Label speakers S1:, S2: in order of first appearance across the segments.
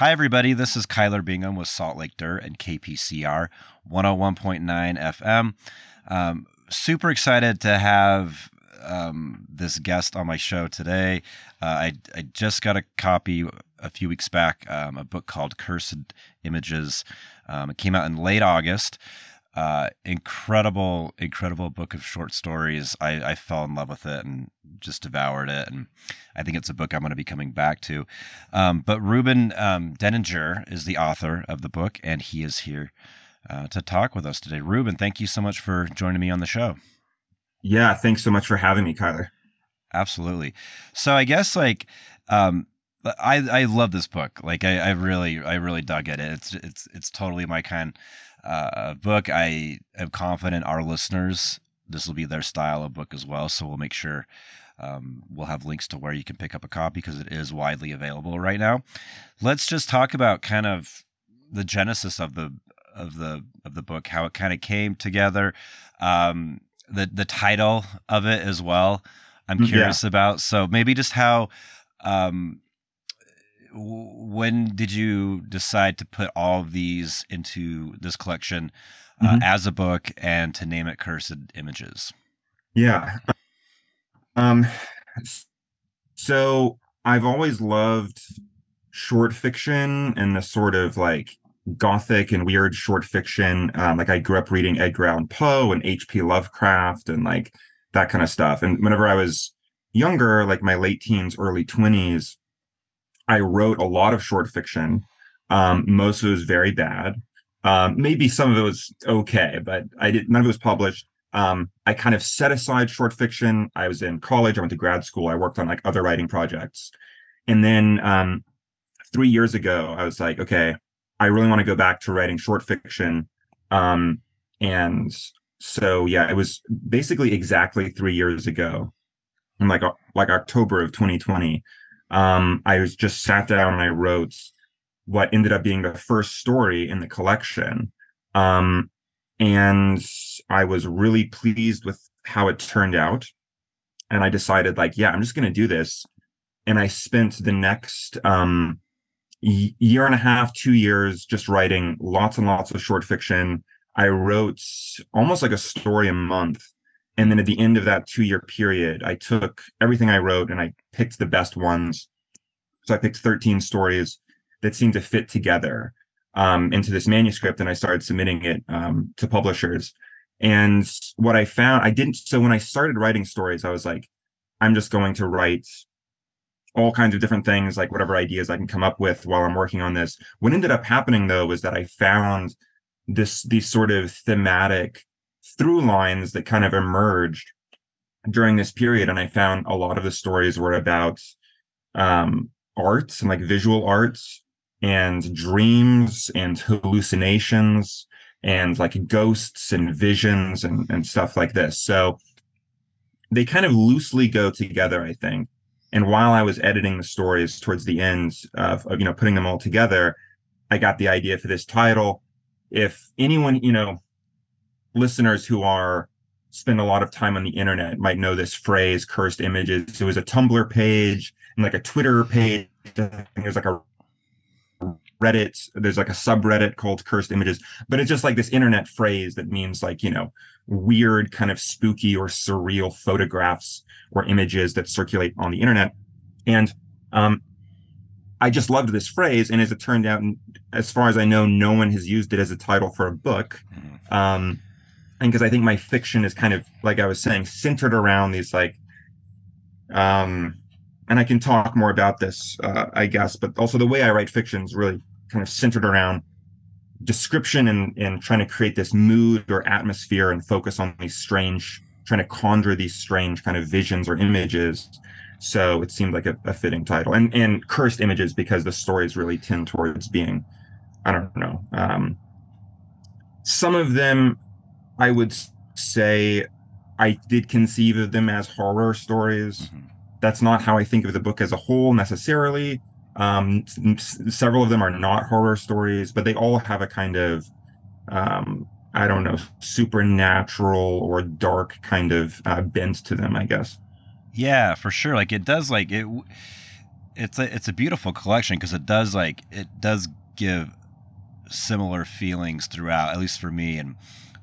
S1: Hi, everybody. This is Kyler Bingham with Salt Lake Dirt and KPCR 101.9 FM. Um, super excited to have um, this guest on my show today. Uh, I, I just got a copy a few weeks back, um, a book called Cursed Images. Um, it came out in late August. Uh, incredible, incredible book of short stories. I, I fell in love with it and just devoured it. And I think it's a book I'm going to be coming back to. Um, but Reuben um, Dendinger is the author of the book, and he is here uh, to talk with us today. Reuben, thank you so much for joining me on the show.
S2: Yeah, thanks so much for having me, Kyler.
S1: Absolutely. So I guess like um, I I love this book. Like I, I really I really dug it. It's it's it's totally my kind uh, book. I am confident our listeners, this will be their style of book as well. So we'll make sure um, we'll have links to where you can pick up a copy because it is widely available right now. Let's just talk about kind of the genesis of the of the of the book, how it kind of came together, um, the the title of it as well. I'm mm, curious yeah. about. So maybe just how um, when did you decide to put all of these into this collection uh, mm-hmm. as a book and to name it Cursed Images?
S2: Yeah. Um, so I've always loved short fiction and the sort of like gothic and weird short fiction. Um, like I grew up reading Edgar Allan Poe and H.P. Lovecraft and like that kind of stuff. And whenever I was younger, like my late teens, early 20s, I wrote a lot of short fiction. Um, most of it was very bad. Um, maybe some of it was okay, but I did none of it was published. Um, I kind of set aside short fiction. I was in college. I went to grad school. I worked on like other writing projects, and then um, three years ago, I was like, okay, I really want to go back to writing short fiction. Um, and so yeah, it was basically exactly three years ago, in like like October of 2020 um, I was just sat down and I wrote what ended up being the first story in the collection. Um, and I was really pleased with how it turned out. And I decided, like, yeah, I'm just going to do this. And I spent the next um, year and a half, two years just writing lots and lots of short fiction. I wrote almost like a story a month. And then at the end of that two year period, I took everything I wrote and I picked the best ones. So I picked 13 stories that seemed to fit together um, into this manuscript and I started submitting it um, to publishers. And what I found, I didn't, so when I started writing stories, I was like, I'm just going to write all kinds of different things, like whatever ideas I can come up with while I'm working on this. What ended up happening though was that I found this, these sort of thematic through lines that kind of emerged during this period and i found a lot of the stories were about um, arts and like visual arts and dreams and hallucinations and like ghosts and visions and, and stuff like this. So they kind of loosely go together i think. And while i was editing the stories towards the end of, of you know putting them all together i got the idea for this title. If anyone you know listeners who are spend a lot of time on the internet might know this phrase cursed images it was a tumblr page and like a twitter page there's like a reddit there's like a subreddit called cursed images but it's just like this internet phrase that means like you know weird kind of spooky or surreal photographs or images that circulate on the internet and um I just loved this phrase, and as it turned out, as far as I know, no one has used it as a title for a book. Mm-hmm. Um, and because I think my fiction is kind of like I was saying, centered around these like, um, and I can talk more about this, uh, I guess, but also the way I write fiction is really kind of centered around description and and trying to create this mood or atmosphere and focus on these strange, trying to conjure these strange kind of visions or images. So it seemed like a, a fitting title, and and cursed images because the stories really tend towards being, I don't know, um, some of them I would say I did conceive of them as horror stories. Mm-hmm. That's not how I think of the book as a whole necessarily. Um, s- several of them are not horror stories, but they all have a kind of, um, I don't know, supernatural or dark kind of uh, bent to them, I guess.
S1: Yeah, for sure. Like it does, like it. it's a it's a beautiful collection because it does like it does give similar feelings throughout, at least for me. And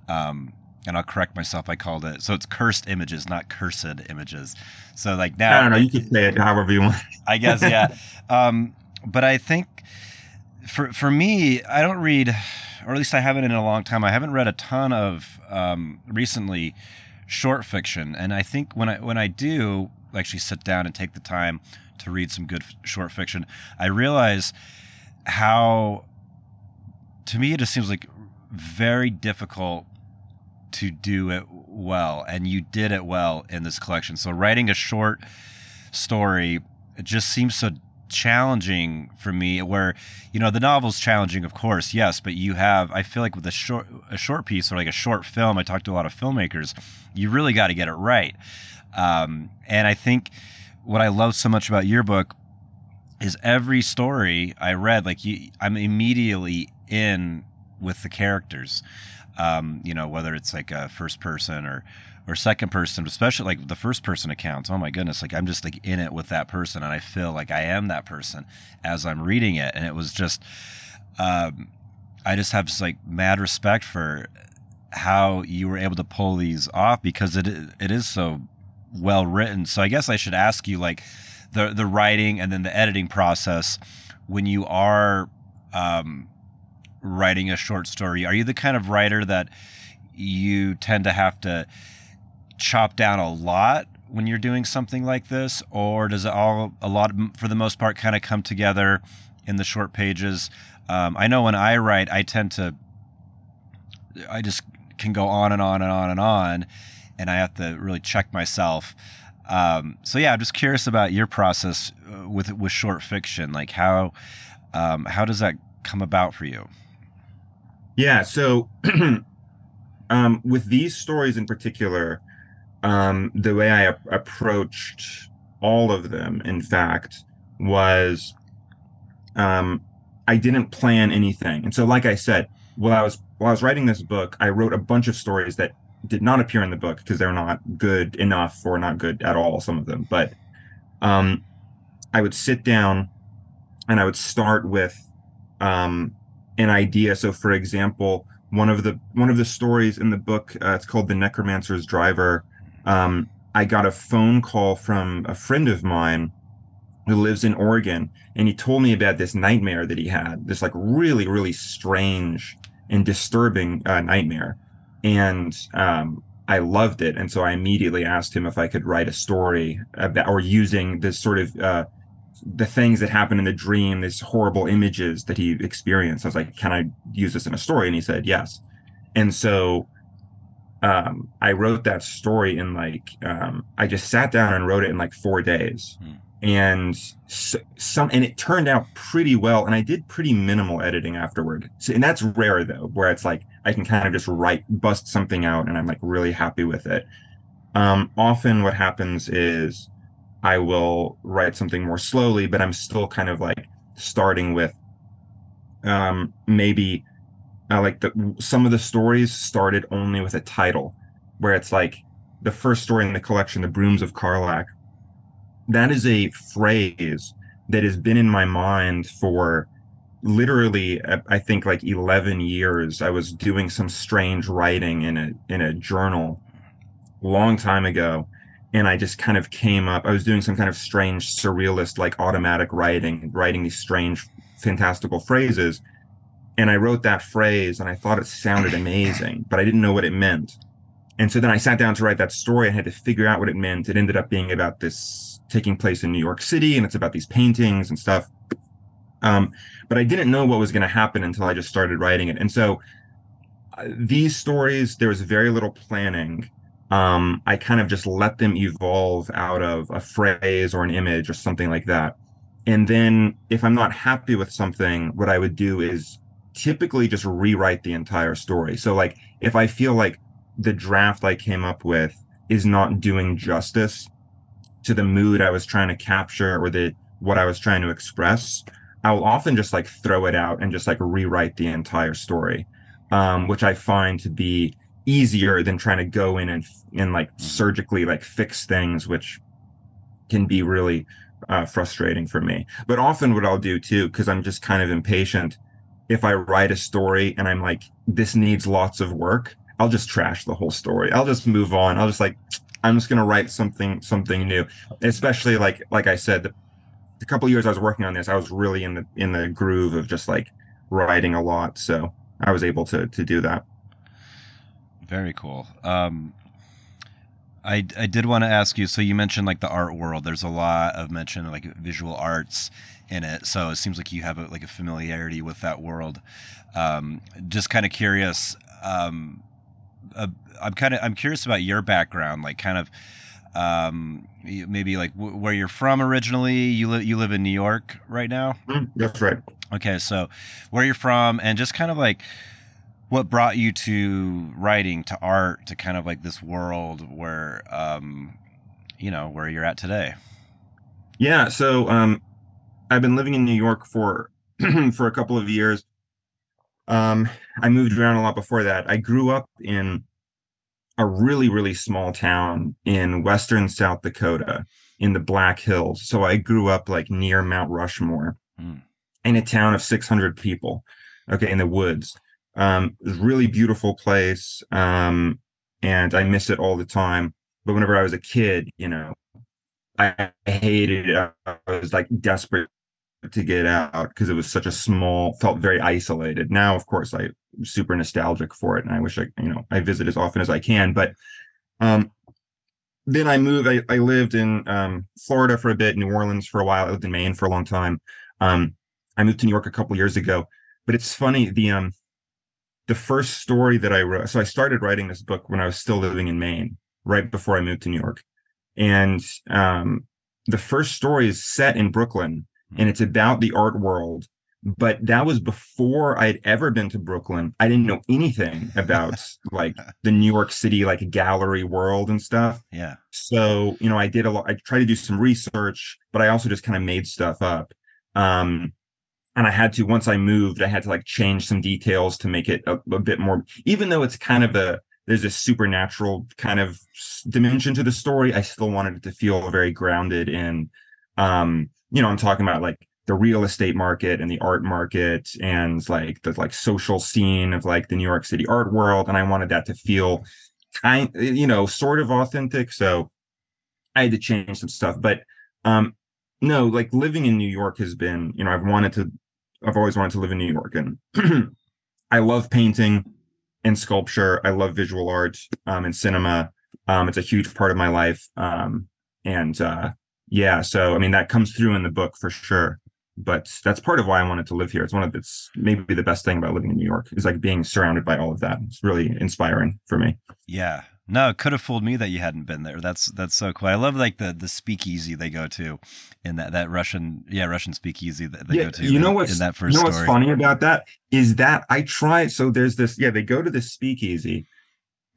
S1: um, and I'll correct myself. I called it so it's cursed images, not cursed images. So like now,
S2: I don't know. You can say it however you want.
S1: I guess yeah. um, but I think for for me, I don't read, or at least I haven't in a long time. I haven't read a ton of um, recently short fiction, and I think when I when I do actually sit down and take the time to read some good short fiction, I realize how to me it just seems like very difficult to do it well and you did it well in this collection so writing a short story it just seems so challenging for me where you know the novel's challenging of course yes but you have i feel like with a short a short piece or like a short film i talked to a lot of filmmakers you really got to get it right um, and i think what i love so much about your book is every story i read like you i'm immediately in with the characters. Um, you know, whether it's like a first person or or second person, especially like the first person accounts. Oh my goodness, like I'm just like in it with that person, and I feel like I am that person as I'm reading it. And it was just, um, I just have just like mad respect for how you were able to pull these off because it it is so well written. So I guess I should ask you like the the writing and then the editing process when you are um, writing a short story? Are you the kind of writer that you tend to have to chop down a lot when you're doing something like this, or does it all a lot for the most part kind of come together in the short pages? Um, I know when I write, I tend to, I just can go on and on and on and on, and I have to really check myself. Um, so yeah, I'm just curious about your process uh, with with short fiction. Like how um, how does that come about for you?
S2: Yeah. So, um, with these stories in particular, um, the way I a- approached all of them, in fact, was um, I didn't plan anything. And so, like I said, while I was while I was writing this book, I wrote a bunch of stories that did not appear in the book because they're not good enough or not good at all. Some of them, but um, I would sit down and I would start with um, an idea. So, for example, one of the one of the stories in the book, uh, it's called "The Necromancer's Driver." Um, I got a phone call from a friend of mine who lives in Oregon, and he told me about this nightmare that he had. This like really, really strange and disturbing uh, nightmare, and um, I loved it. And so I immediately asked him if I could write a story about or using this sort of uh, the things that happen in the dream, these horrible images that he experienced. I was like, can I use this in a story? And he said, yes. And so um, I wrote that story in like, um, I just sat down and wrote it in like four days. Hmm. And so, some, and it turned out pretty well. And I did pretty minimal editing afterward. So, and that's rare though, where it's like, I can kind of just write, bust something out and I'm like really happy with it. Um, often what happens is, I will write something more slowly, but I'm still kind of like starting with um, maybe uh, like the some of the stories started only with a title, where it's like the first story in the collection, "The Brooms of Karlach." That is a phrase that has been in my mind for literally uh, i think like 11 years i was doing some strange writing in a in a journal long time ago and I just kind of came up. I was doing some kind of strange surrealist, like automatic writing, writing these strange, fantastical phrases. And I wrote that phrase and I thought it sounded amazing, but I didn't know what it meant. And so then I sat down to write that story. I had to figure out what it meant. It ended up being about this taking place in New York City and it's about these paintings and stuff. Um, but I didn't know what was going to happen until I just started writing it. And so uh, these stories, there was very little planning um, I kind of just let them evolve out of a phrase or an image or something like that. And then if I'm not happy with something, what I would do is typically just rewrite the entire story. So like if I feel like the draft I came up with is not doing justice to the mood I was trying to capture or the what I was trying to express, I'll often just like throw it out and just like rewrite the entire story. Um, which I find to be easier than trying to go in and and like mm-hmm. surgically like fix things which can be really uh, frustrating for me. But often, what I'll do too, because I'm just kind of impatient, if I write a story and I'm like, this needs lots of work, I'll just trash the whole story. I'll just move on. I'll just like, I'm just gonna write something something new. Especially like like I said, the, the couple years I was working on this, I was really in the in the groove of just like writing a lot. So I was able to to do that.
S1: Very cool. Um, I, I did want to ask you. So you mentioned like the art world. There's a lot of mention of like visual arts in it. So it seems like you have a, like a familiarity with that world. Um, just kind of curious. Um, uh, I'm kind of I'm curious about your background, like kind of um, maybe like w- where you're from originally. You live you live in New York right now.
S2: Mm, that's right.
S1: Okay, so where you're from, and just kind of like what brought you to writing, to art, to kind of like this world where, um, you know, where you're at today?
S2: Yeah. So, um, I've been living in New York for, for a couple of years. Um, I moved around a lot before that. I grew up in a really, really small town in Western South Dakota in the Black Hills. So I grew up like near Mount Rushmore mm. in a town of 600 people. Okay. In the woods um, really beautiful place. Um, and I miss it all the time. But whenever I was a kid, you know, I hated it. I was like desperate to get out because it was such a small, felt very isolated. Now, of course, I'm super nostalgic for it, and I wish I, you know, I visit as often as I can. But um, then I moved. I, I lived in um, Florida for a bit, New Orleans for a while. I lived in Maine for a long time. Um, I moved to New York a couple years ago. But it's funny the um the first story that I wrote. So I started writing this book when I was still living in Maine, right before I moved to New York. And um, the first story is set in Brooklyn and hmm. it's about the art world. But that was before I'd ever been to Brooklyn. I didn't know anything about like the New York City, like gallery world and stuff.
S1: Yeah.
S2: So, you know, I did a lot, I tried to do some research, but I also just kind of made stuff up. Um, and I had to once I moved, I had to like change some details to make it a, a bit more. Even though it's kind of a there's a supernatural kind of dimension to the story, I still wanted it to feel very grounded in. Um, you know, I'm talking about like the real estate market and the art market and like the like social scene of like the New York City art world, and I wanted that to feel kind, you know, sort of authentic. So I had to change some stuff, but um, no, like living in New York has been, you know, I've wanted to I've always wanted to live in New York, and I love painting and sculpture. I love visual art um, and cinema. Um, it's a huge part of my life, um, and uh, yeah, so I mean that comes through in the book for sure. But that's part of why I wanted to live here. It's one of it's maybe the best thing about living in New York is like being surrounded by all of that. It's really inspiring for me.
S1: Yeah, no, it could have fooled me that you hadn't been there. That's that's so cool. I love like the the speakeasy they go to in that that Russian yeah Russian speakeasy that they
S2: yeah,
S1: go to.
S2: You know what's in that first you know what's funny about that is that I try. So there's this yeah they go to this speakeasy,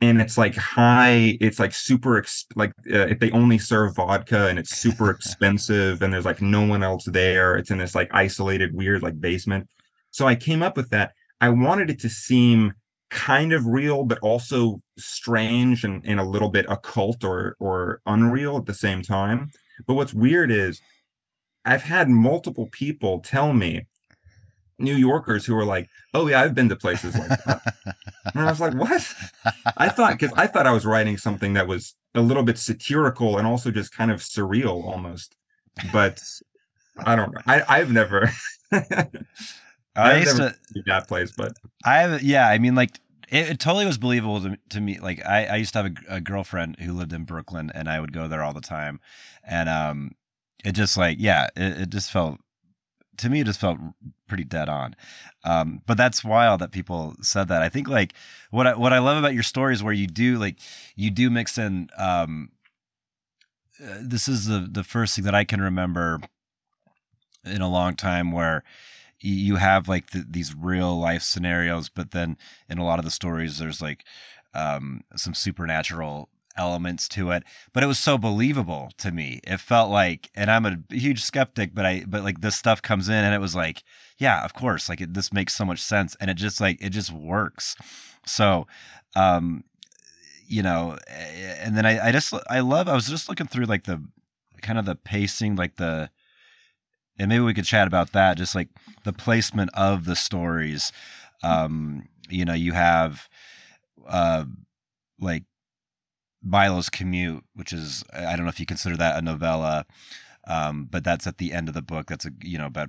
S2: and it's like high. It's like super like uh, if they only serve vodka and it's super expensive and there's like no one else there. It's in this like isolated weird like basement. So I came up with that. I wanted it to seem kind of real, but also strange and, and a little bit occult or or unreal at the same time. But what's weird is I've had multiple people tell me, New Yorkers who are like, "Oh yeah, I've been to places like that," and I was like, "What?" I thought because I thought I was writing something that was a little bit satirical and also just kind of surreal almost, but I don't know. I I've never. I, I used to that place, but
S1: I have. Yeah, I mean, like it, it totally was believable to, to me. Like I, I used to have a, a, girlfriend who lived in Brooklyn, and I would go there all the time, and um, it just like yeah, it, it just felt to me it just felt pretty dead on. Um, but that's wild that people said that. I think like what I, what I love about your stories where you do like you do mix in. Um, uh, this is the the first thing that I can remember in a long time where you have like the, these real life scenarios, but then in a lot of the stories, there's like um, some supernatural elements to it. But it was so believable to me. It felt like, and I'm a huge skeptic, but I, but like this stuff comes in, and it was like, yeah, of course, like it, this makes so much sense, and it just like it just works. So, um, you know, and then I, I just I love. I was just looking through like the kind of the pacing, like the and maybe we could chat about that, just like the placement of the stories. Um, you know, you have uh like Milo's commute, which is I don't know if you consider that a novella. Um, but that's at the end of the book. That's a you know about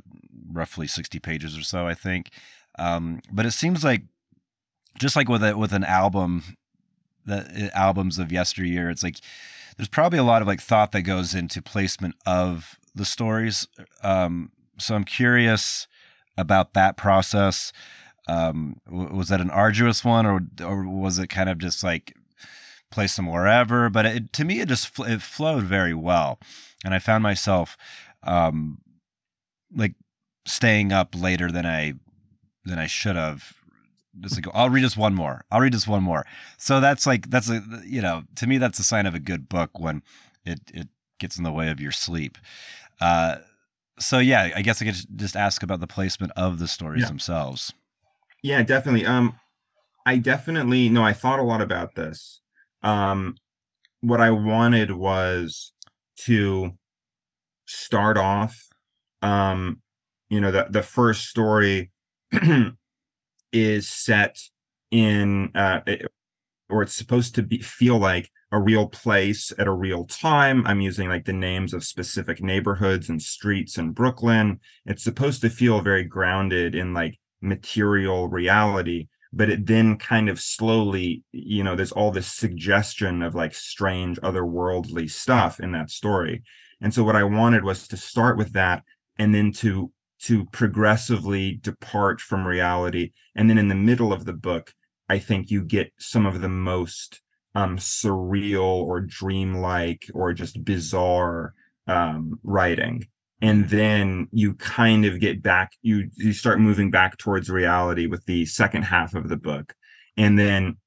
S1: roughly sixty pages or so, I think. Um, but it seems like just like with a, with an album, the uh, albums of yesteryear, it's like there's probably a lot of like thought that goes into placement of the stories. Um, so I'm curious about that process. Um, was that an arduous one, or or was it kind of just like place them wherever? But it, to me, it just it flowed very well, and I found myself um, like staying up later than I than I should have. Just like, I'll read just one more. I'll read just one more. So that's like that's a you know to me that's a sign of a good book when it it gets in the way of your sleep. Uh, so yeah, I guess I could just ask about the placement of the stories yeah. themselves.
S2: Yeah, definitely. Um, I definitely no, I thought a lot about this. Um, what I wanted was to start off um you know the the first story is set in uh or it's supposed to be feel like a real place at a real time. I'm using like the names of specific neighborhoods and streets in Brooklyn. It's supposed to feel very grounded in like material reality, but it then kind of slowly, you know, there's all this suggestion of like strange otherworldly stuff in that story. And so what I wanted was to start with that and then to to progressively depart from reality. And then in the middle of the book, I think you get some of the most um, surreal or dreamlike or just bizarre um, writing. And then you kind of get back, you you start moving back towards reality with the second half of the book. And then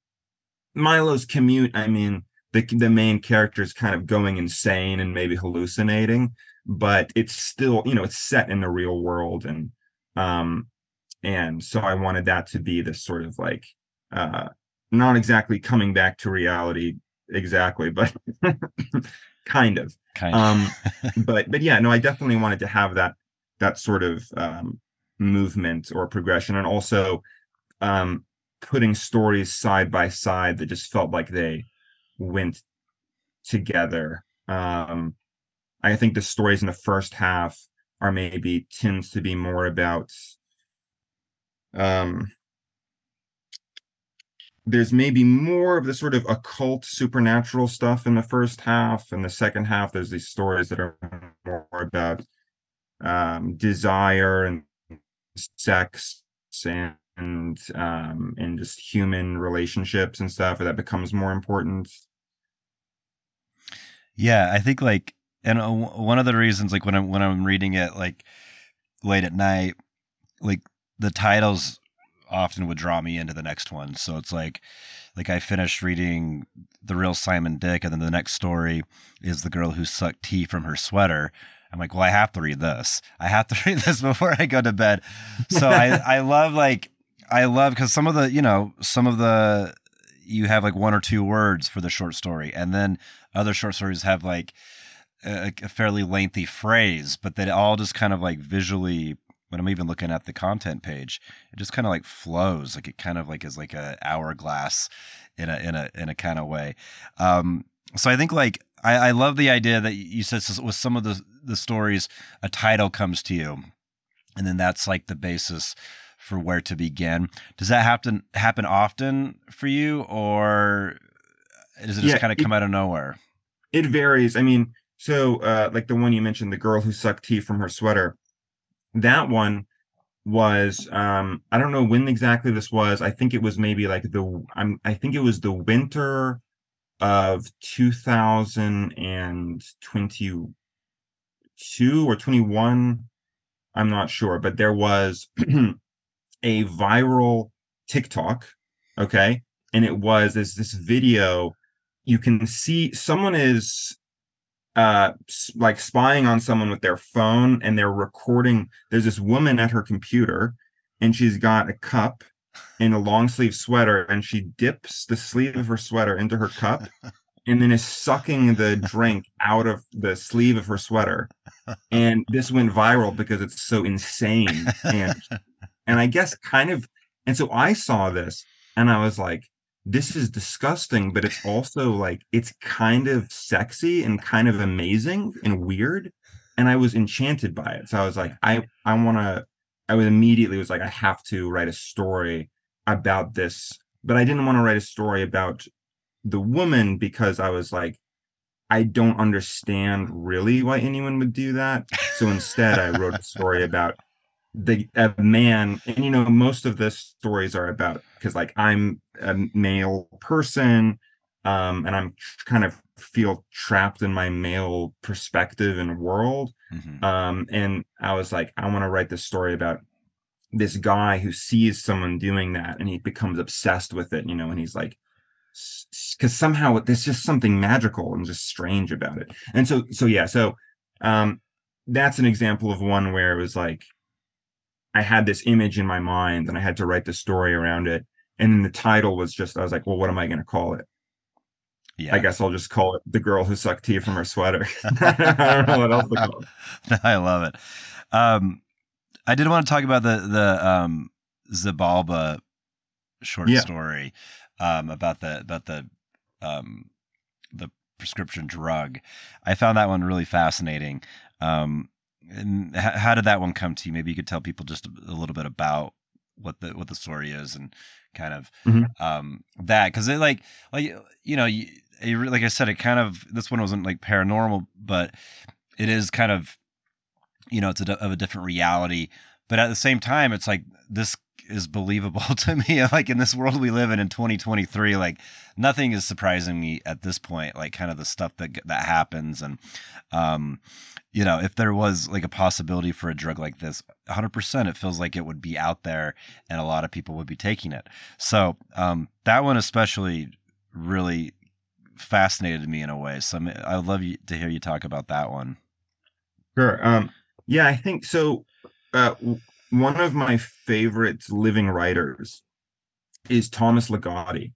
S2: Milo's commute, I mean, the the main character is kind of going insane and maybe hallucinating but it's still you know it's set in the real world and um and so i wanted that to be this sort of like uh not exactly coming back to reality exactly but kind of. Kind of. Um but but yeah no i definitely wanted to have that that sort of um movement or progression and also um putting stories side by side that just felt like they went together. Um I think the stories in the first half are maybe tends to be more about um there's maybe more of the sort of occult supernatural stuff in the first half. And the second half there's these stories that are more about um desire and sex and and um and just human relationships and stuff that becomes more important.
S1: Yeah i think like and uh, one of the reasons like when i'm when i'm reading it like late at night like the titles often would draw me into the next one. So it's like like i finished reading the real simon dick and then the next story is the girl who sucked tea from her sweater. I'm like well i have to read this. I have to read this before i go to bed. So i i love like i love because some of the you know some of the you have like one or two words for the short story and then other short stories have like a, a fairly lengthy phrase, but that all just kind of like visually when I'm even looking at the content page, it just kind of like flows, like it kind of like is like a hourglass in a in a in a kind of way. Um, so I think like I, I love the idea that you said with some of the the stories, a title comes to you, and then that's like the basis for where to begin. Does that happen happen often for you, or does it just yeah, kind of come out of nowhere?
S2: It varies. I mean, so, uh, like the one you mentioned, the girl who sucked tea from her sweater, that one was um I don't know when exactly this was. I think it was maybe like the I'm I think it was the winter of 2022 or 21. I'm not sure, but there was a viral TikTok, okay? And it was this this video you can see someone is uh like spying on someone with their phone and they're recording there's this woman at her computer and she's got a cup in a long sleeve sweater and she dips the sleeve of her sweater into her cup and then is sucking the drink out of the sleeve of her sweater. And this went viral because it's so insane. And and I guess kind of and so I saw this and I was like, this is disgusting, but it's also like it's kind of sexy and kind of amazing and weird. And I was enchanted by it. So I was like, I I want to. I was immediately was like, I have to write a story about this, but I didn't want to write a story about the woman because I was like, I don't understand really why anyone would do that. So instead, I wrote a story about the a man and you know most of the stories are about because like i'm a male person um and i'm kind of feel trapped in my male perspective and world mm-hmm. um and i was like i want to write this story about this guy who sees someone doing that and he becomes obsessed with it you know and he's like because somehow there's just something magical and just strange about it and so so yeah so um that's an example of one where it was like I had this image in my mind and I had to write the story around it. And then the title was just, I was like, well, what am I going to call it? Yeah. I guess I'll just call it The Girl Who Sucked Tea from Her Sweater. I don't know what else to call
S1: it. I love it. Um, I did want to talk about the, the, um, Xibalba short yeah. story, um, about the, about the, um, the prescription drug. I found that one really fascinating. Um, and how did that one come to you? Maybe you could tell people just a, a little bit about what the what the story is and kind of mm-hmm. um, that because it like like you know you, you, like I said it kind of this one wasn't like paranormal but it is kind of you know it's a, of a different reality but at the same time it's like this is believable to me like in this world we live in in 2023 like nothing is surprising me at this point like kind of the stuff that that happens and um you know if there was like a possibility for a drug like this 100% it feels like it would be out there and a lot of people would be taking it. So um that one especially really fascinated me in a way. So i love you to hear you talk about that one.
S2: Sure um yeah i think so uh one of my favorite living writers is Thomas Ligotti.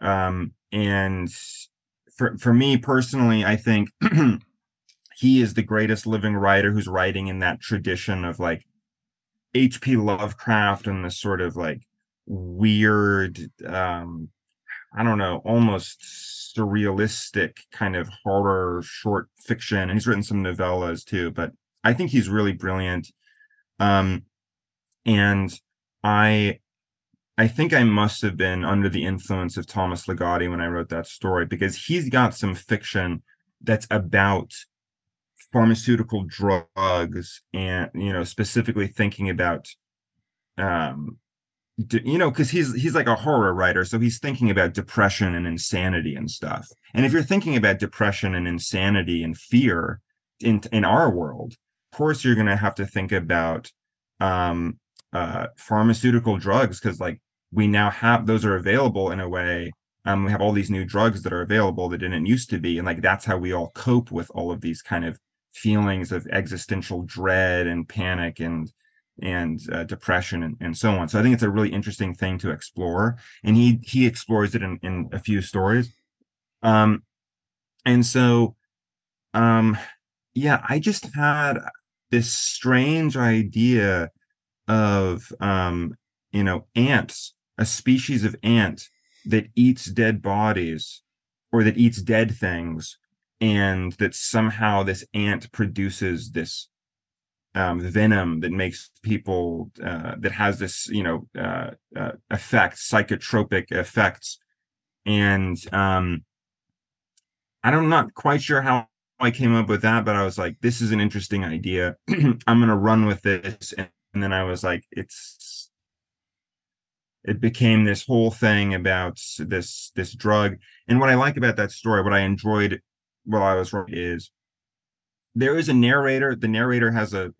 S2: Um, and for for me personally, I think he is the greatest living writer who's writing in that tradition of like H.P. Lovecraft and this sort of like weird, um, I don't know, almost surrealistic kind of horror short fiction. And he's written some novellas too, but I think he's really brilliant. Um, and I I think I must have been under the influence of Thomas Ligotti when I wrote that story because he's got some fiction that's about pharmaceutical drugs and you know specifically thinking about um you know because he's he's like a horror writer so he's thinking about depression and insanity and stuff. And if you're thinking about depression and insanity and fear in in our world of course you're going to have to think about um uh, pharmaceutical drugs because like we now have those are available in a way um, we have all these new drugs that are available that didn't used to be and like that's how we all cope with all of these kind of feelings of existential dread and panic and and uh, depression and, and so on. So i think it's a really interesting thing to explore and he he explores it in, in a few stories. Um and so um yeah i just had this strange idea of um, you know ants, a species of ant that eats dead bodies or that eats dead things, and that somehow this ant produces this um, venom that makes people uh, that has this you know uh, uh, effect, psychotropic effects, and um, I'm not quite sure how I came up with that, but I was like, this is an interesting idea. I'm gonna run with this and and then I was like, it's it became this whole thing about this this drug. And what I like about that story, what I enjoyed while I was writing is there is a narrator. The narrator has a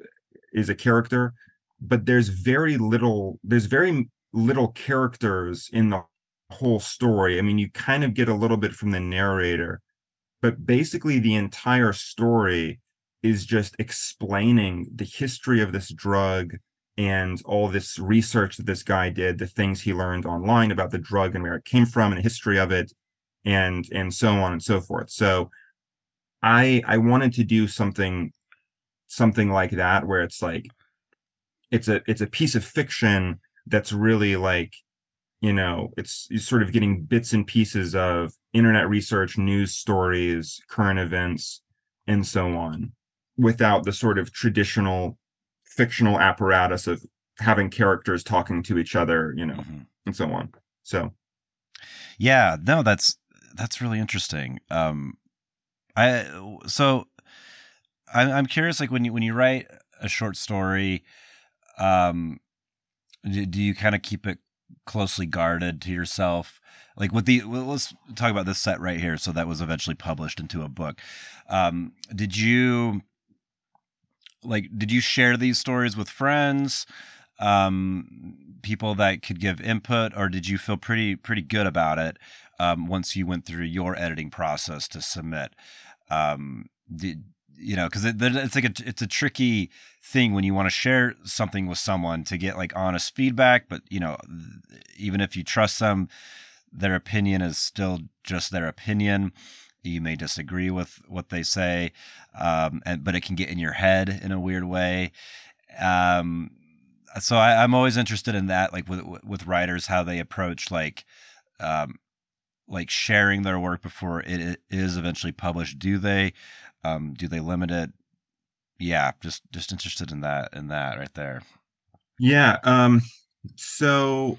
S2: is a character, but there's very little, there's very little characters in the whole story. I mean, you kind of get a little bit from the narrator, but basically the entire story is just explaining the history of this drug and all this research that this guy did, the things he learned online about the drug and where it came from and the history of it. and and so on and so forth so i i wanted to do something something like that where it's like it's a it's a piece of fiction that's really like you know it's sort of getting bits and pieces of internet research news stories current events and so on without the sort of traditional fictional apparatus of having characters talking to each other you know mm-hmm. and so on so
S1: yeah no that's that's really interesting um i so i'm, I'm curious like when you when you write a short story um do, do you kind of keep it closely guarded to yourself? Like with the well, let's talk about this set right here so that was eventually published into a book. Um did you like did you share these stories with friends um people that could give input or did you feel pretty pretty good about it um once you went through your editing process to submit? Um did you know because it, it's like a it's a tricky thing when you want to share something with someone to get like honest feedback but you know even if you trust them their opinion is still just their opinion. You may disagree with what they say um, and but it can get in your head in a weird way. Um, so I, am always interested in that like with with writers how they approach like um, like sharing their work before it is eventually published do they um, do they limit it? Yeah, just just interested in that in that right there.
S2: Yeah. Um, so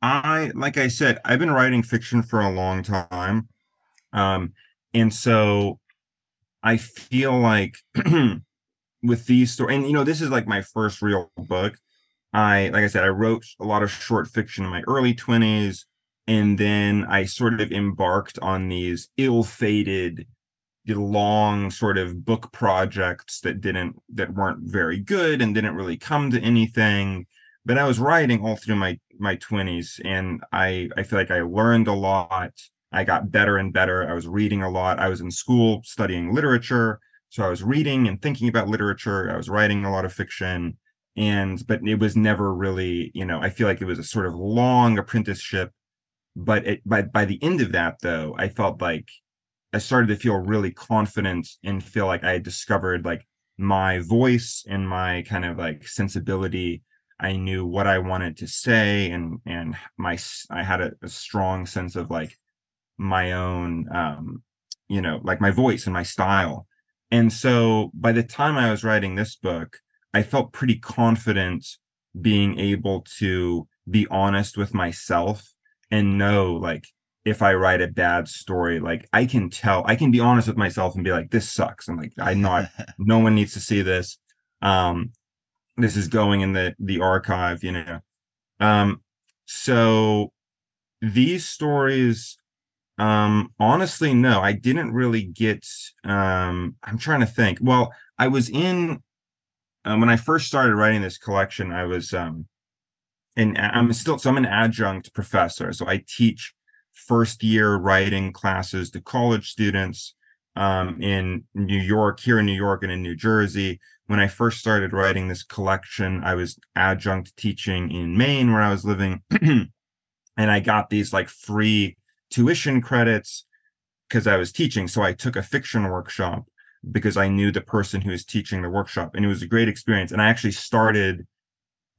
S2: I like I said, I've been writing fiction for a long time. Um, and so I feel like with these stories, and you know, this is like my first real book. I like I said, I wrote a lot of short fiction in my early 20s, and then I sort of embarked on these ill-fated long sort of book projects that didn't that weren't very good and didn't really come to anything. But i was writing all through my my 20s and i i feel like i learned a lot. I got better and better. I was reading a lot. I was in school studying literature so i was reading and thinking about literature. I was writing a lot of fiction and but it was never really you know i feel like it was a sort of long apprenticeship but it, by by the end of that though i felt like I started to feel really confident and feel like I had discovered like my voice and my kind of like sensibility. I knew what I wanted to say and and my I had a, a strong sense of like my own um you know like my voice and my style. And so by the time I was writing this book, I felt pretty confident being able to be honest with myself and know like if I write a bad story, like I can tell, I can be honest with myself and be like, this sucks. I'm like, I'm not, no one needs to see this. Um, this is going in the the archive, you know. Um, so these stories, um, honestly, no, I didn't really get. Um, I'm trying to think. Well, I was in um, when I first started writing this collection. I was um, and I'm still so I'm an adjunct professor, so I teach first year writing classes to college students um, in New York, here in New York and in New Jersey. When I first started writing this collection, I was adjunct teaching in Maine where I was living. and I got these like free tuition credits because I was teaching. So I took a fiction workshop because I knew the person who was teaching the workshop. And it was a great experience. And I actually started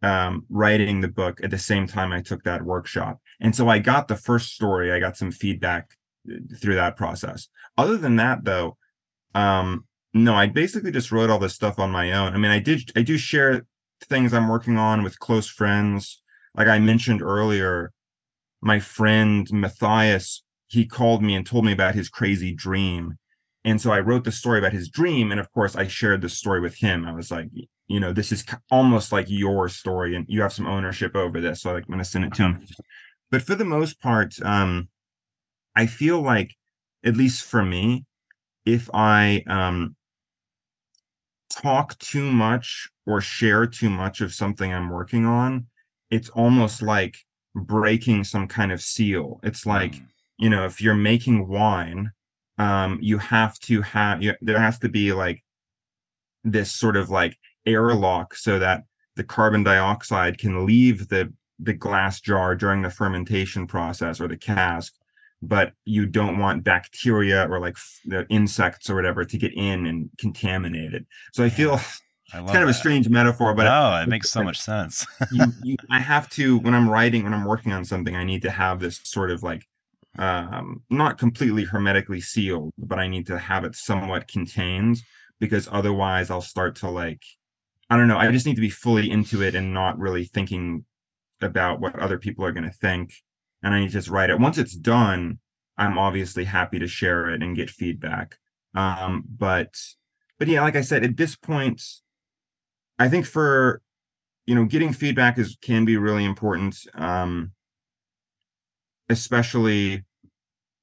S2: um, writing the book at the same time I took that workshop. And so I got the first story, I got some feedback uh, through that process. Other than that, though, um, no, I basically just wrote all this stuff on my own. I mean, I did, I do share things I'm working on with close friends. Like I mentioned earlier, my friend Matthias, he called me and told me about his crazy dream. And so I wrote the story about his dream. And of course, I shared the story with him. I was like, you know, this is almost like your story and you have some ownership over this. So I'm going to send it to him. But for the most part, um, I feel like, at least for me, if I um, talk too much or share too much of something I'm working on, it's almost like breaking some kind of seal. It's like, mm. you know, if you're making wine, um, you have to have, you, there has to be like this sort of like airlock so that the carbon dioxide can leave the the glass jar during the fermentation process or the cask but you don't want bacteria or like the insects or whatever to get in and contaminate it. So I feel I it's kind of a strange metaphor, but
S1: no, it makes so much sense.
S2: you, you, I have to when I'm writing, when I'm working on something, I need to have this sort of like um not completely hermetically sealed, but I need to have it somewhat contained because otherwise I'll start to like I don't know, I just need to be fully into it and not really thinking about what other people are going to think and I need to just write it. Once it's done, I'm obviously happy to share it and get feedback. Um, but but yeah, like I said, at this point, I think for you know, getting feedback is can be really important. Um, especially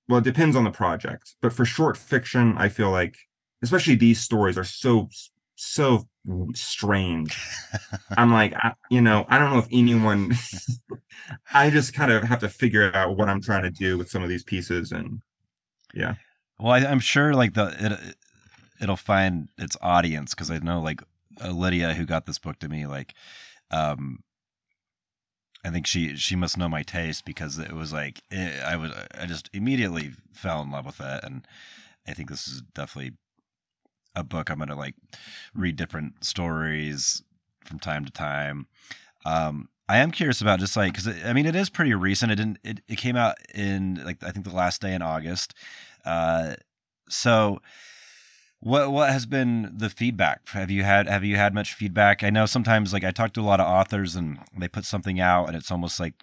S2: well, it depends on the project. But for short fiction, I feel like especially these stories are so so strange. I'm like, I, you know, I don't know if anyone. I just kind of have to figure out what I'm trying to do with some of these pieces, and yeah.
S1: Well, I, am sure like the it, it'll find its audience because I know like Lydia who got this book to me like, um, I think she she must know my taste because it was like it, I was I just immediately fell in love with it, and I think this is definitely a book I'm to like read different stories from time to time. Um, I am curious about just like because I mean it is pretty recent. It didn't. It, it came out in like I think the last day in August. Uh, so what what has been the feedback? Have you had have you had much feedback? I know sometimes like I talk to a lot of authors and they put something out and it's almost like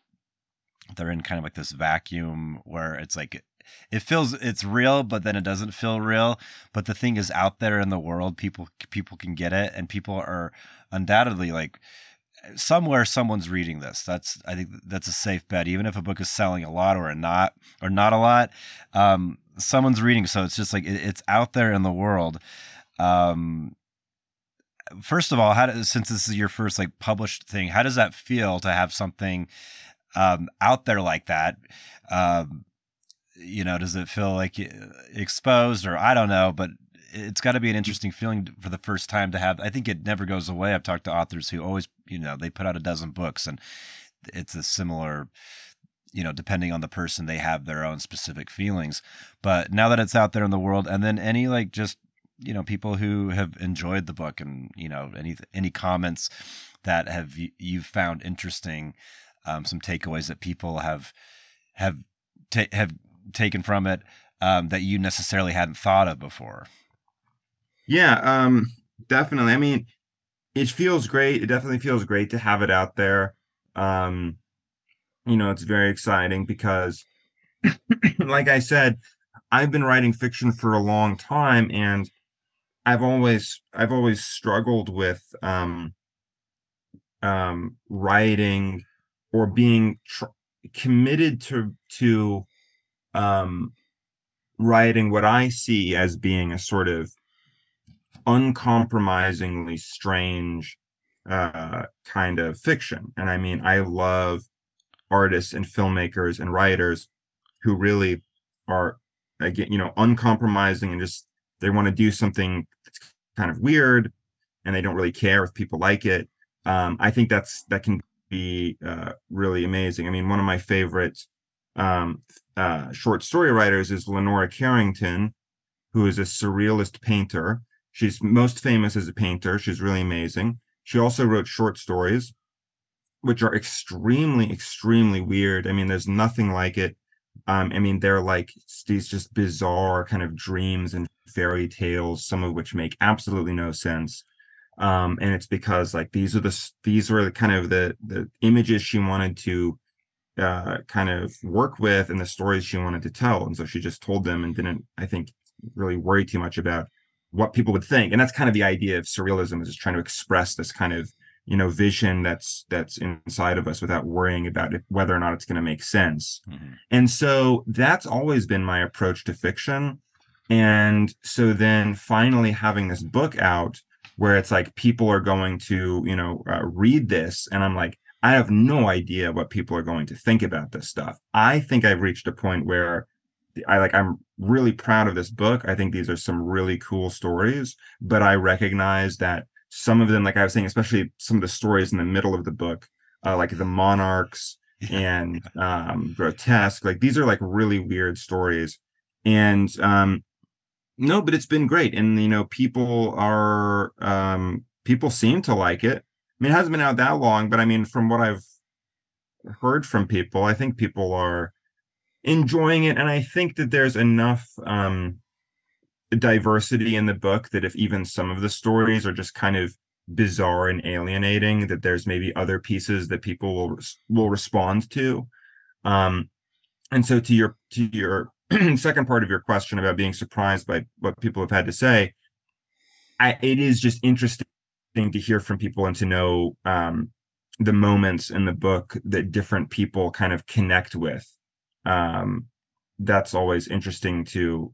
S1: they're in kind of like this vacuum where it's like it feels it's real, but then it doesn't feel real. But the thing is out there in the world, people people can get it, and people are undoubtedly like somewhere someone's reading this. That's I think that's a safe bet. Even if a book is selling a lot or not or not a lot, um, someone's reading. So it's just like it, it's out there in the world. Um, first of all, how does, since this is your first like published thing, how does that feel to have something um, out there like that? Um, you know, does it feel like exposed or I don't know, but it's got to be an interesting feeling for the first time to have. I think it never goes away. I've talked to authors who always, you know, they put out a dozen books and it's a similar, you know, depending on the person, they have their own specific feelings. But now that it's out there in the world, and then any like just, you know, people who have enjoyed the book and, you know, any, any comments that have you've found interesting, um, some takeaways that people have, have, ta- have taken from it um, that you necessarily hadn't thought of before?
S2: Yeah, um, definitely. I mean, it feels great. It definitely feels great to have it out there. Um, you know, it's very exciting because, like I said, I've been writing fiction for a long time, and I've always I've always struggled with um, um, writing or being tr- committed to to um, writing what I see as being a sort of uncompromisingly strange uh, kind of fiction. And I mean, I love artists and filmmakers and writers who really are, again, you know, uncompromising and just they want to do something that's kind of weird and they don't really care if people like it. Um, I think that's that can be uh, really amazing. I mean, one of my favorite um, uh, short story writers is Leonora Carrington, who is a surrealist painter. She's most famous as a painter. She's really amazing. She also wrote short stories, which are extremely, extremely weird. I mean, there's nothing like it. Um, I mean, they're like these just bizarre kind of dreams and fairy tales, some of which make absolutely no sense. Um, and it's because like these are the these were the kind of the the images she wanted to uh, kind of work with and the stories she wanted to tell. And so she just told them and didn't, I think, really worry too much about what people would think. And that's kind of the idea of surrealism is just trying to express this kind of, you know, vision that's that's inside of us without worrying about it, whether or not it's going to make sense. Mm-hmm. And so that's always been my approach to fiction. And so then finally having this book out where it's like people are going to, you know, uh, read this and I'm like, I have no idea what people are going to think about this stuff. I think I've reached a point where I like I'm really proud of this book. I think these are some really cool stories, but I recognize that some of them, like I was saying, especially some of the stories in the middle of the book, uh, like the monarchs and um grotesque like these are like really weird stories. And um no but it's been great. And you know people are um people seem to like it. I mean it hasn't been out that long but i mean from what i've heard from people i think people are enjoying it. And i think that there's enough um diversity in the book that if even some of the stories are just kind of bizarre and alienating that there's maybe other pieces that people will will respond to. Um and so to your to your second part of your question about being surprised by what people have had to say I, it is just interesting to hear from people and to know um the moments in the book that different people kind of connect with. Um that's always interesting to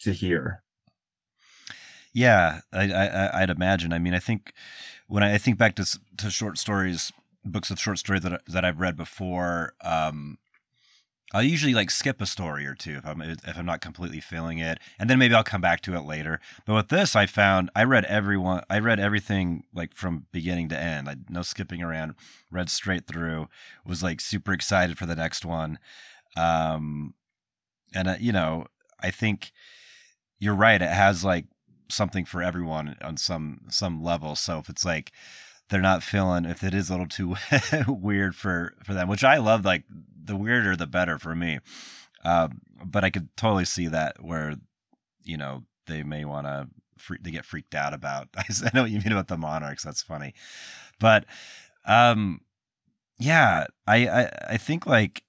S2: to hear
S1: yeah, I, I I'd imagine. I mean, I think when I, I think back to to short stories, books of short stories that that I've read before, um, I'll usually like skip a story or two if I'm if I'm not completely feeling it, and then maybe I'll come back to it later. But with this, I found I read everyone, I read everything like from beginning to end. I no skipping around, read straight through. Was like super excited for the next one, um, and uh, you know, I think you're right. It has like something for everyone on some some level. So if it's like they're not feeling if it is a little too weird for for them, which I love, like the weirder the better for me. Um, but I could totally see that where you know they may want to they get freaked out about. I know what you mean about the monarchs. That's funny, but um, yeah, I I, I think like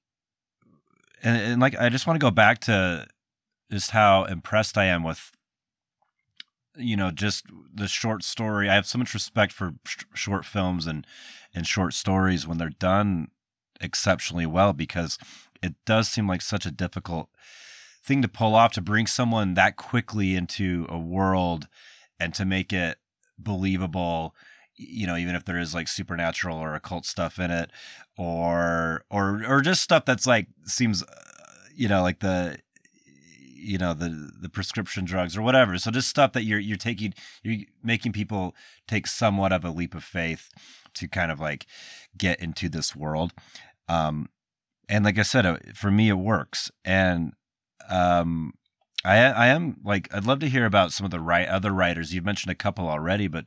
S1: and, and like I just want to go back to just how impressed I am with you know just the short story i have so much respect for sh- short films and and short stories when they're done exceptionally well because it does seem like such a difficult thing to pull off to bring someone that quickly into a world and to make it believable you know even if there is like supernatural or occult stuff in it or or or just stuff that's like seems uh, you know like the you know the the prescription drugs or whatever. So just stuff that you're you're taking you're making people take somewhat of a leap of faith to kind of like get into this world. Um and like i said uh, for me it works. And um I I am like I'd love to hear about some of the right other writers. You've mentioned a couple already, but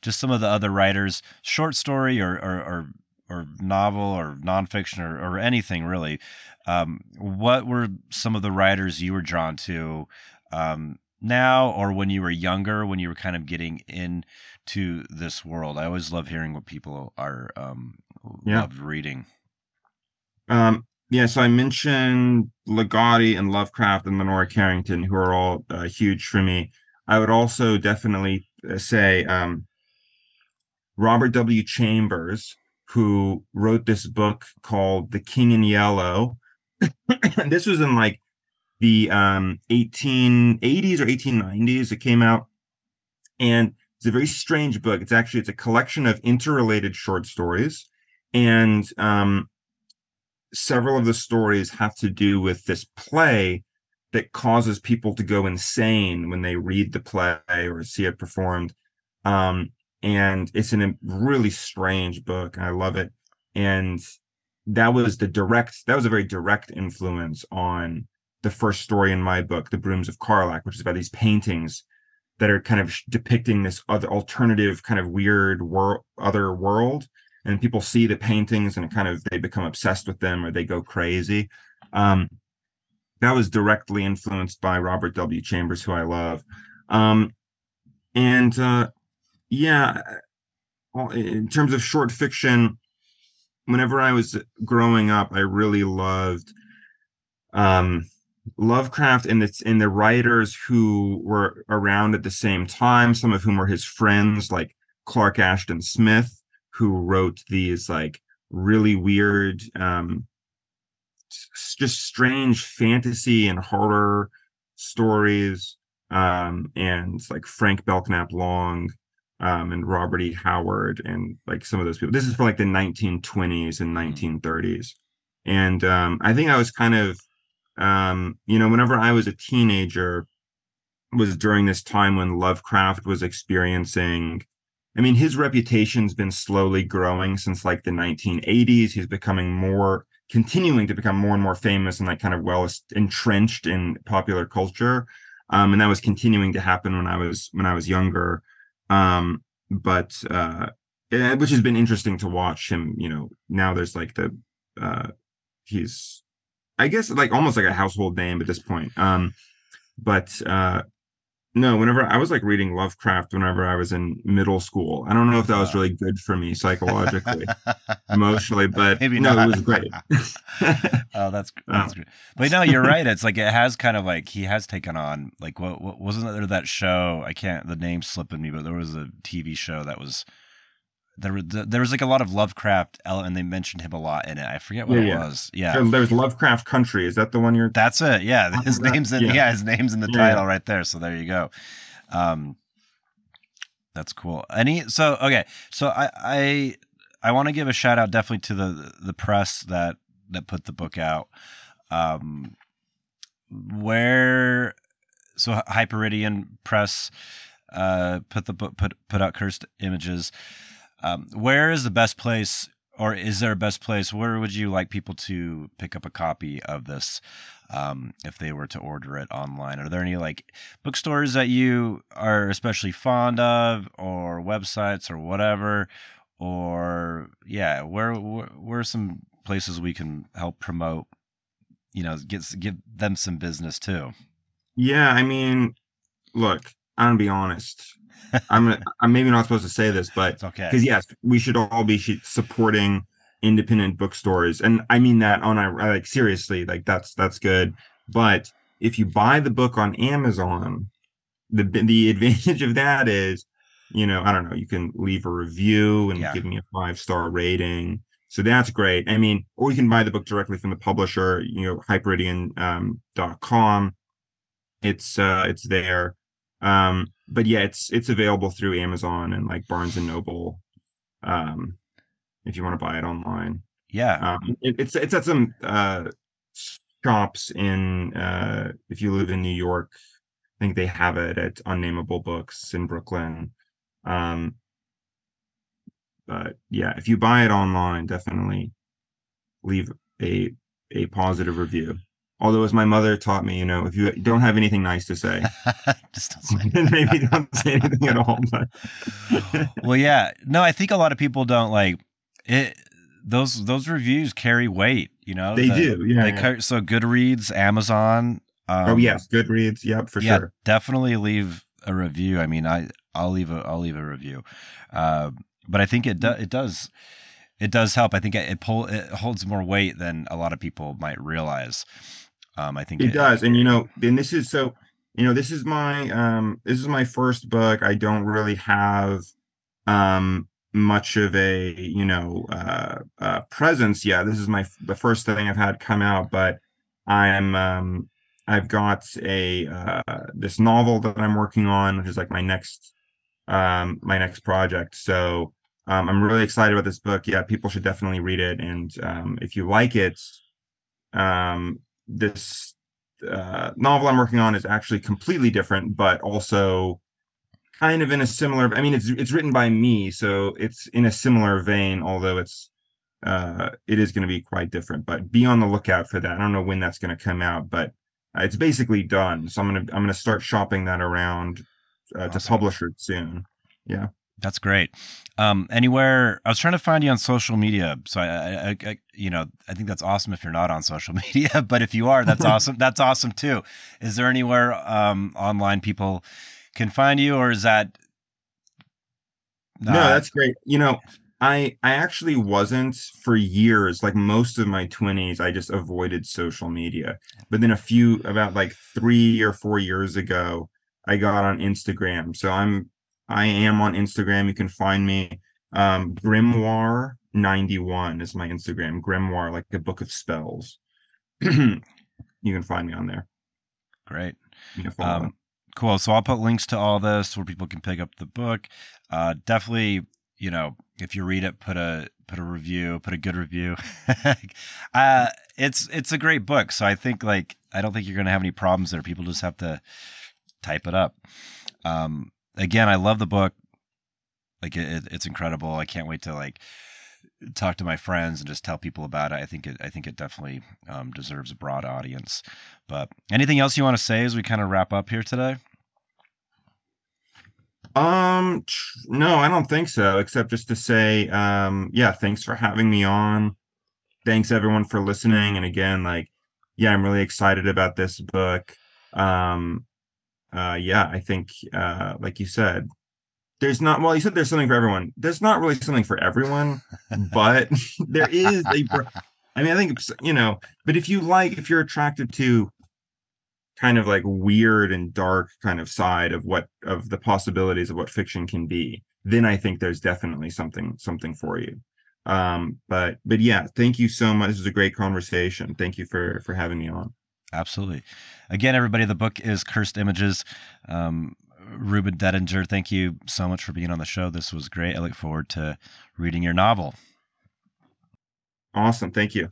S1: just some of the other writers, short story or or, or or novel or nonfiction or, or anything really. Um, what were some of the writers you were drawn to um, now or when you were younger, when you were kind of getting into this world? I always love hearing what people are um, yeah. loved reading.
S2: Um, yeah, so I mentioned Ligotti and Lovecraft and Leonora Carrington, who are all uh, huge for me. I would also definitely uh, say um, Robert W. Chambers, who wrote this book called The King in Yellow. this was in like the um, 1880s or 1890s. It came out, and it's a very strange book. It's actually it's a collection of interrelated short stories, and um, several of the stories have to do with this play that causes people to go insane when they read the play or see it performed. Um, and it's a really strange book. and I love it. And that was the direct, that was a very direct influence on the first story in my book, The Brooms of Carlac, which is about these paintings that are kind of depicting this other alternative kind of weird world, other world. And people see the paintings and kind of they become obsessed with them or they go crazy. Um, that was directly influenced by Robert W. Chambers, who I love. Um, and uh, yeah in terms of short fiction whenever i was growing up i really loved um lovecraft and it's in the writers who were around at the same time some of whom were his friends like clark ashton smith who wrote these like really weird um just strange fantasy and horror stories um and like frank belknap long um, and Robert E. Howard and like some of those people. This is for like the 1920s and 1930s. Mm-hmm. And um, I think I was kind of, um, you know, whenever I was a teenager, was during this time when Lovecraft was experiencing. I mean, his reputation's been slowly growing since like the 1980s. He's becoming more continuing to become more and more famous and like kind of well entrenched in popular culture. Um, and that was continuing to happen when I was when I was younger. Um, but uh, which has been interesting to watch him. You know, now there's like the uh, he's I guess like almost like a household name at this point. Um, but uh, no, whenever I was like reading Lovecraft whenever I was in middle school. I don't know if that was really good for me psychologically, emotionally, but Maybe no, not. it was great.
S1: oh, that's that's um, great. But no, you're right. It's like it has kind of like he has taken on like what, what wasn't there that show? I can't the name slipping me, but there was a TV show that was there was there was like a lot of Lovecraft and they mentioned him a lot in it. I forget what yeah, it yeah. was. Yeah,
S2: there was Lovecraft Country. Is that the one you're?
S1: That's it. Yeah, his name's in. Yeah. yeah. his name's in the title right there. So there you go. Um, that's cool. Any so okay. So I I I want to give a shout out definitely to the the press that that put the book out. Um, where so Hyperidean Press uh put the book put put out cursed images um, where is the best place, or is there a best place? Where would you like people to pick up a copy of this um, if they were to order it online? Are there any like bookstores that you are especially fond of, or websites, or whatever? Or yeah, where where, where are some places we can help promote? You know, get give them some business too.
S2: Yeah, I mean, look, I'm gonna be honest. I'm I'm maybe not supposed to say this, but
S1: it's okay.
S2: Because yes, we should all be supporting independent bookstores, and I mean that on a like seriously, like that's that's good. But if you buy the book on Amazon, the the advantage of that is, you know, I don't know, you can leave a review and yeah. give me a five star rating. So that's great. I mean, or you can buy the book directly from the publisher, you know, hyperidean.com. Um, .com. it's uh it's there. Um, but yeah, it's it's available through Amazon and like Barnes and Noble. Um, if you want to buy it online.
S1: Yeah.
S2: Um, it, it's it's at some uh shops in uh if you live in New York, I think they have it at Unnameable Books in Brooklyn. Um but yeah, if you buy it online, definitely leave a a positive review. Although, as my mother taught me, you know, if you don't have anything nice to say, just don't say maybe don't say anything at all. But
S1: well, yeah, no, I think a lot of people don't like it. Those those reviews carry weight, you know.
S2: They the, do, yeah, they
S1: yeah. so Goodreads, Amazon.
S2: Um, oh yes, Goodreads, yep, for yeah, sure.
S1: Definitely leave a review. I mean, I I'll leave a I'll leave a review, uh, but I think it do, it does it does help. I think it, it pull it holds more weight than a lot of people might realize. Um, I think
S2: it, it does, and you know, and this is so. You know, this is my um, this is my first book. I don't really have um much of a you know uh, uh presence yet. This is my the first thing I've had come out, but I'm um I've got a uh this novel that I'm working on, which is like my next um my next project. So um I'm really excited about this book. Yeah, people should definitely read it, and um if you like it, um this uh, novel I'm working on is actually completely different, but also kind of in a similar. I mean, it's it's written by me, so it's in a similar vein, although it's uh, it is going to be quite different. But be on the lookout for that. I don't know when that's going to come out, but uh, it's basically done. So I'm gonna I'm gonna start shopping that around uh, awesome. to publishers soon. Yeah.
S1: That's great. Um, anywhere I was trying to find you on social media, so I, I, I, you know, I think that's awesome if you're not on social media, but if you are, that's awesome. That's awesome too. Is there anywhere um, online people can find you, or is that?
S2: Not... No, that's great. You know, I I actually wasn't for years. Like most of my twenties, I just avoided social media. But then a few, about like three or four years ago, I got on Instagram. So I'm I am on Instagram. You can find me. Um, Grimoire 91 is my Instagram. Grimoire, like a book of spells. you can find me on there.
S1: Great. Um, cool. So I'll put links to all this where people can pick up the book. Uh, definitely, you know, if you read it, put a put a review, put a good review. uh, it's it's a great book. So I think like I don't think you're gonna have any problems there. People just have to type it up. Um, again, I love the book. Like it, it's incredible. I can't wait to like talk to my friends and just tell people about it. I think it I think it definitely um, deserves a broad audience. But anything else you want to say as we kind of wrap up here today?
S2: Um, no, I don't think so. Except just to say, um, yeah, thanks for having me on. Thanks everyone for listening. And again, like, yeah, I'm really excited about this book. Um, uh, yeah, I think, uh, like you said, there's not. Well, you said there's something for everyone. There's not really something for everyone, but there is a. I mean, I think you know, but if you like, if you're attracted to kind of like weird and dark kind of side of what of the possibilities of what fiction can be then i think there's definitely something something for you um but but yeah thank you so much this was a great conversation thank you for for having me on
S1: absolutely. Again everybody the book is cursed images. Um Reuben Dendinger, thank you so much for being on the show. This was great. I look forward to reading your novel.
S2: Awesome. Thank you